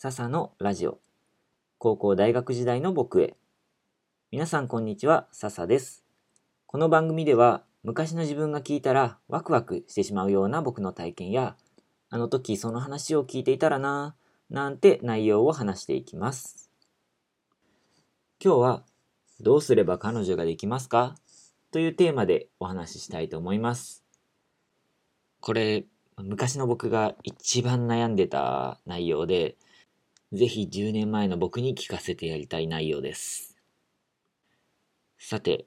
笹のラジオ。高校大学時代の僕へ。皆さんこんにちは笹です。この番組では昔の自分が聞いたらワクワクしてしまうような僕の体験やあの時その話を聞いていたらなぁなんて内容を話していきます。今日はどうすれば彼女ができますか？というテーマでお話ししたいと思います。これ昔の僕が一番悩んでた内容で、ぜひ10年前の僕に聞かせてやりたい内容です。さて、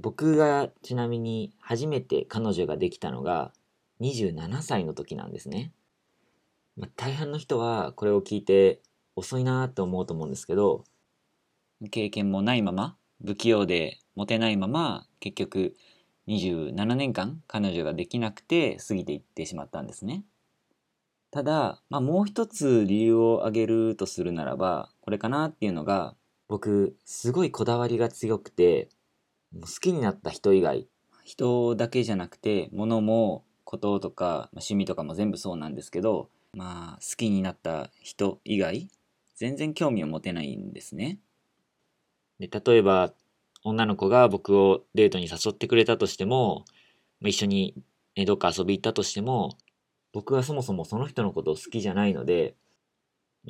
僕がちなみに初めて彼女ができたのが27歳の時なんですね。まあ、大半の人はこれを聞いて遅いなと思うと思うんですけど、経験もないまま、不器用でモテないまま、結局27年間彼女ができなくて過ぎていってしまったんですね。ただ、まあ、もう一つ理由を挙げるとするならば、これかなっていうのが、僕、すごいこだわりが強くて、好きになった人以外、人だけじゃなくて、物も、こととか、趣味とかも全部そうなんですけど、まあ、好きになった人以外、全然興味を持てないんですね。で、例えば、女の子が僕をデートに誘ってくれたとしても、一緒にどっか遊び行ったとしても、僕はそもそもその人のことを好きじゃないので、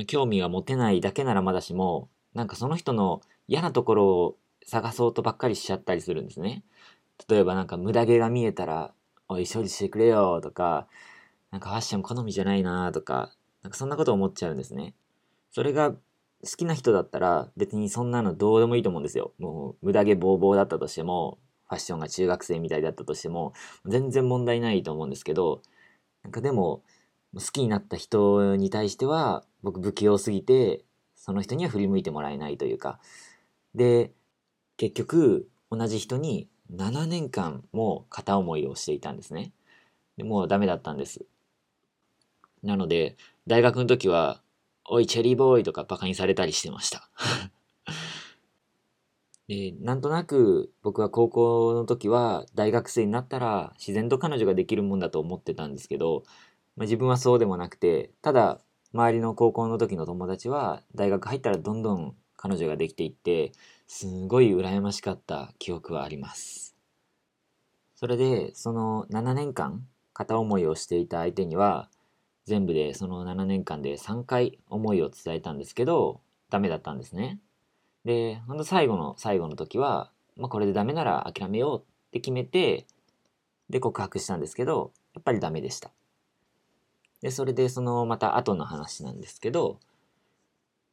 興味が持てないだけならまだしも、なんかその人の嫌なところを探そうとばっかりしちゃったりするんですね。例えばなんか無駄毛が見えたら、おい、処理してくれよとか、なんかファッション好みじゃないなとか、なんかそんなこと思っちゃうんですね。それが好きな人だったら別にそんなのどうでもいいと思うんですよ。もう無駄毛ボーボーだったとしても、ファッションが中学生みたいだったとしても、全然問題ないと思うんですけど、なんかでも、好きになった人に対しては、僕不器用すぎて、その人には振り向いてもらえないというか。で、結局、同じ人に7年間も片思いをしていたんですね。でもうダメだったんです。なので、大学の時はおい、チェリーボーイとかバカにされたりしてましたで、なんとなく僕は高校の時は大学生になったら自然と彼女ができるもんだと思ってたんですけど、まあ、自分はそうでもなくて、ただ周りの高校の時の友達は大学入ったらどんどん彼女ができていって、すごい羨ましかった記憶はあります。それで、その7年間片思いをしていた相手には、全部でその7年間で3回思いを伝えたんですけど、ダメだったんですね。で、ほんと最後の最後の時は、まあ、これでダメなら諦めようって決めて、で告白したんですけど、やっぱりダメでした。で、それでそのまた後の話なんですけど、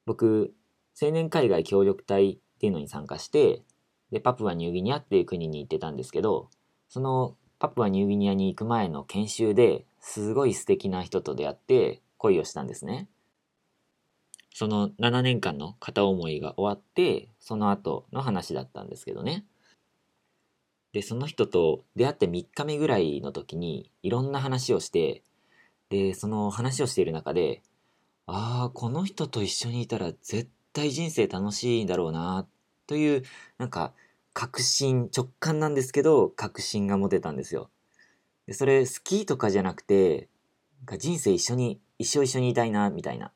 僕、青年海外協力隊っていうのに参加して、で、パプアニューギニアっていう国に行ってたんですけど、そのパプアニューギニアに行く前の研修ですごい素敵な人と出会って恋をしたんですね。その7年間の片思いが終わって、その後の話だったんですけどね。で、その人と出会って3日目ぐらいの時にいろんな話をして、で、その話をしている中で、ああ、この人と一緒にいたら絶対人生楽しいんだろうな、という、なんか、確信、直感なんですけど、確信が持てたんですよ。でそれ好きとかじゃなくて、人生一緒に、一生一緒にいたいな、みたいな。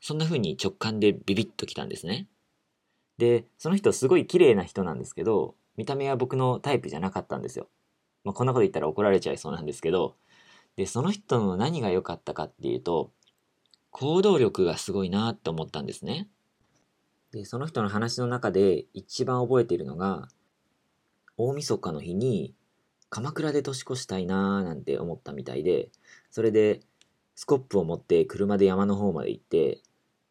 そんな風に直感でビビッときたんですね。で、その人すごい綺麗な人なんですけど、見た目は僕のタイプじゃなかったんですよ。まあ、こんなこと言ったら怒られちゃいそうなんですけど、で、その人の何が良かったかっていうと、行動力がすごいなって思ったんですね。で、その人の話の中で一番覚えているのが、大晦日の日に鎌倉で年越したいなーなんて思ったみたいで、それでスコップを持って車で山の方まで行って、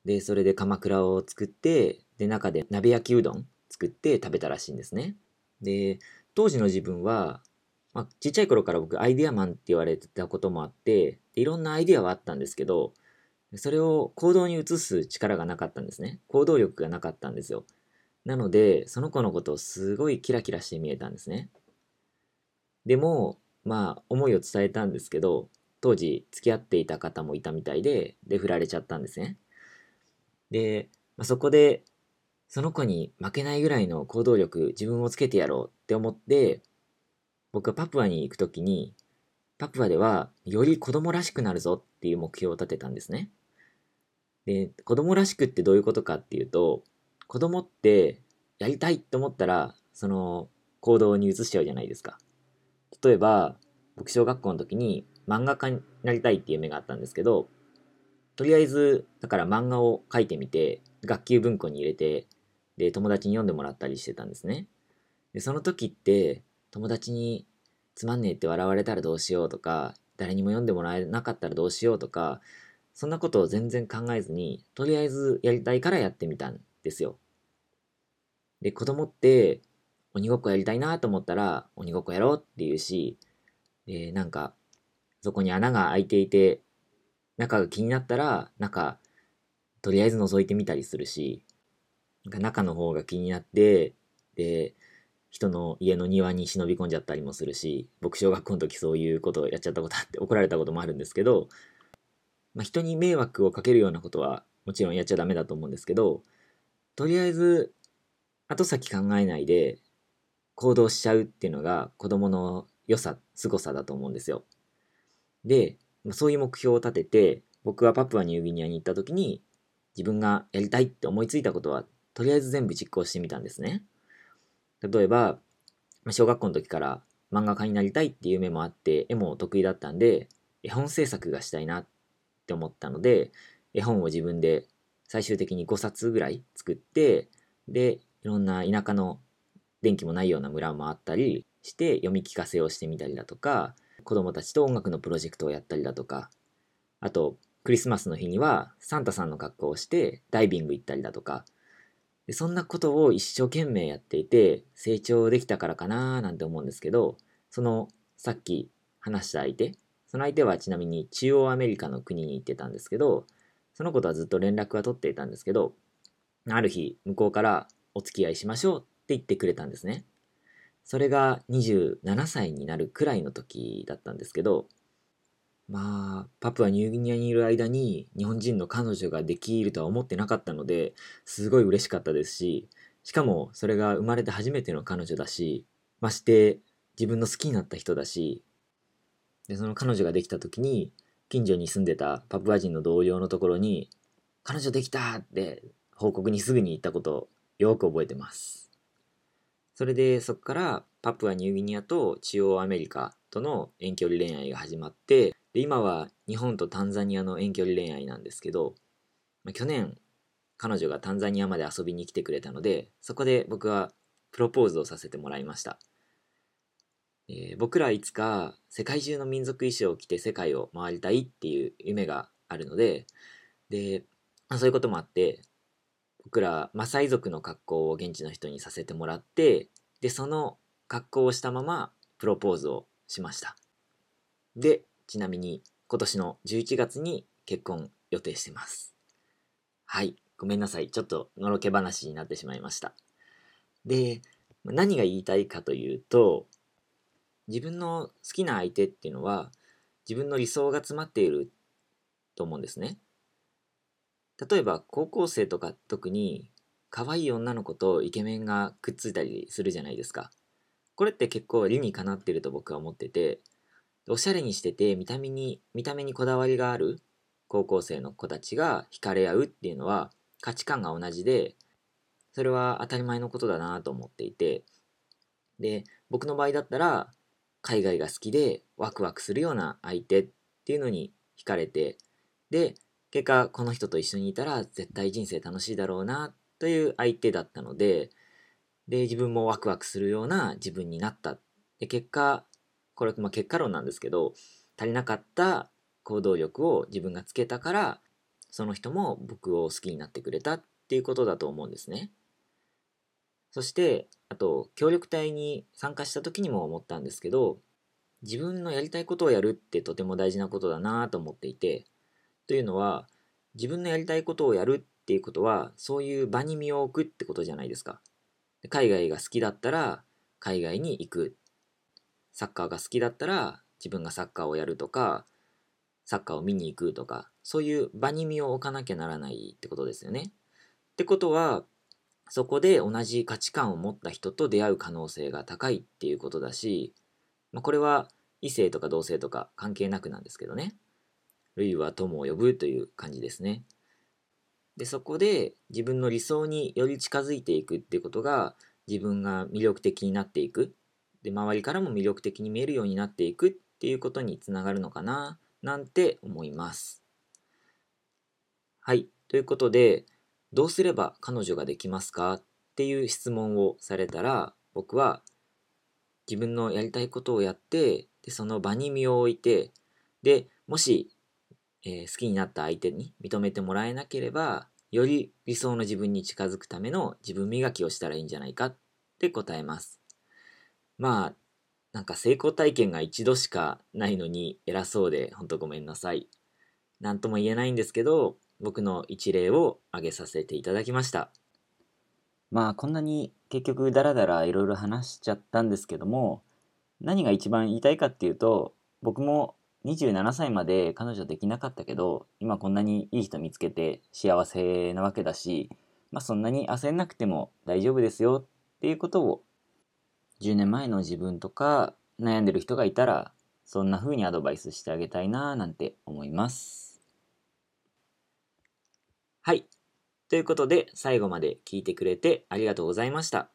で、それで鎌倉を作って、で、中で鍋焼きうどん作って食べたらしいんですね。で、当時の自分は、まあ、ちっちゃい頃から僕アイデアマンって言われてたこともあって、いろんなアイディアはあったんですけど、それを行動に移す力がなかったんですね。行動力がなかったんですよ。なので、その子のことをすごいキラキラして見えたんですね。でも、まあ、思いを伝えたんですけど、当時付き合っていた方もいたみたいで、で、振られちゃったんですね。で、まあ、そこで、その子に負けないぐらいの行動力、自分をつけてやろうって思って、僕はパプアに行くときに、パプアではより子供らしくなるぞっていう目標を立てたんですね。で、子供らしくってどういうことかっていうと、子供ってやりたいと思ったら、その行動に移しちゃうじゃないですか。例えば、僕小学校の時に漫画家になりたいっていう夢があったんですけど、とりあえず、だから漫画を描いてみて、学級文庫に入れて、で、友達に読んでもらったりしてたんですね。で、その時って、友達につまんねえって笑われたらどうしようとか、誰にも読んでもらえなかったらどうしようとか、そんなことを全然考えずに、とりあえずやりたいからやってみたんですよ。で、子供って、鬼ごっこやりたいなと思ったら、鬼ごっこやろうって言うし、で、なんか、そこに穴が開いていて、中が気になったら、中、とりあえず覗いてみたりするし、なんか中の方が気になって、で、人の家の庭に忍び込んじゃったりもするし、僕小学校の時そういうことをやっちゃったことあって怒られたこともあるんですけど、まあ、人に迷惑をかけるようなことはもちろんやっちゃダメだと思うんですけど、とりあえず後先考えないで行動しちゃうっていうのが子供の良さ、凄さだと思うんですよ。で、そういう目標を立てて、僕はパプアニューギニアに行った時に自分がやりたいって思いついたことはとりあえず全部実行してみたんですね。例えば、小学校の時から漫画家になりたいっていう夢もあって絵も得意だったんで絵本制作がしたいなって思ったので、絵本を自分で最終的に5冊ぐらい作って、で、いろんな田舎の電気もないような村もあったりして読み聞かせをしてみたりだとか、子供たちと音楽のプロジェクトをやったりだとか、あと、クリスマスの日にはサンタさんの格好をしてダイビング行ったりだとか、でそんなことを一生懸命やっていて成長できたからかなーなんて思うんですけど、そのさっき話した相手、その相手はちなみに中央アメリカの国に行ってたんですけど、その子とはずっと連絡は取っていたんですけど、ある日、向こうからお付き合いしましょうって言ってくれたんですね。それが27歳になるくらいの時だったんですけど、まあ、パプアニューギニアにいる間に日本人の彼女ができるとは思ってなかったので、すごい嬉しかったですし、しかもそれが生まれて初めての彼女だし、まして自分の好きになった人だし、で、その彼女ができた時に、近所に住んでたパプア人の同僚のところに、彼女できたって報告にすぐに行ったことをよく覚えてます。それでそこからパプアニューギニアと中央アメリカとの遠距離恋愛が始まって、で今は日本とタンザニアの遠距離恋愛なんですけど、まあ、去年彼女がタンザニアまで遊びに来てくれたので、そこで僕はプロポーズをさせてもらいました。えー、僕らいつか世界中の民族衣装を着て世界を回りたいっていう夢があるので、で、まあ、そういうこともあって、僕らマサイ族の格好を現地の人にさせてもらって、で、その格好をしたままプロポーズをしました。で、ちなみに今年の11月に結婚予定してます。はい。ごめんなさい。ちょっとのろけ話になってしまいました。で、何が言いたいかというと、自分の好きな相手っていうのは自分の理想が詰まっていると思うんですね。例えば高校生とか特に可愛い女の子とイケメンがくっついたりするじゃないですか。これって結構理にかなってると僕は思ってて、おしゃれにしてて見た目に、見た目にこだわりがある高校生の子たちが惹かれ合うっていうのは価値観が同じで、それは当たり前のことだなと思っていて、で、僕の場合だったら、海外が好きでワクワクするような相手っていうのに惹かれてで結果この人と一緒にいたら絶対人生楽しいだろうなという相手だったのでで自分もワクワクするような自分になったで結果これ、まあ、結果論なんですけど足りなかった行動力を自分がつけたからその人も僕を好きになってくれたっていうことだと思うんですね。そしてあと協力隊に参加した時にも思ったんですけど自分のやりたいことをやるってとても大事なことだなと思っていてというのは自分のやりたいことをやるっていうことはそういう場に身を置くってことじゃないですか。海外が好きだったら海外に行く。サッカーが好きだったら自分がサッカーをやるとかサッカーを見に行くとかそういう場に身を置かなきゃならないってことですよね。ってことはそこで同じ価値観を持った人と出会う可能性が高いっていうことだし、まあ、これは異性とか同性とか関係なくなんですけどね。類は友を呼ぶという感じですね。で、そこで自分の理想により近づいていくってことが自分が魅力的になっていく。で、周りからも魅力的に見えるようになっていくっていうことにつながるのかな、なんて思います。はい。ということで、どうすれば彼女ができますか？っていう質問をされたら、僕は自分のやりたいことをやって、でその場に身を置いて、で、もしえー、好きになった相手に認めてもらえなければ、より理想の自分に近づくための自分磨きをしたらいいんじゃないかって答えます。まあ、なんか成功体験が一度しかないのに偉そうでほんとごめんなさい。なんとも言えないんですけど、僕の一例を挙げさせていただきました。まあこんなに結局ダラダラいろいろ話しちゃったんですけども、何が一番言いたいかっていうと、僕も27歳まで彼女できなかったけど、今こんなにいい人見つけて幸せなわけだし、まあそんなに焦んなくても大丈夫ですよっていうことを、10年前の自分とか悩んでる人がいたら、そんな風にアドバイスしてあげたいななんて思います。はい。ということで、最後まで聞いてくれてありがとうございました。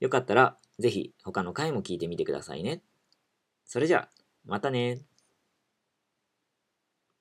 よかったら、ぜひ他の回も聞いてみてくださいね。それじゃあ、またね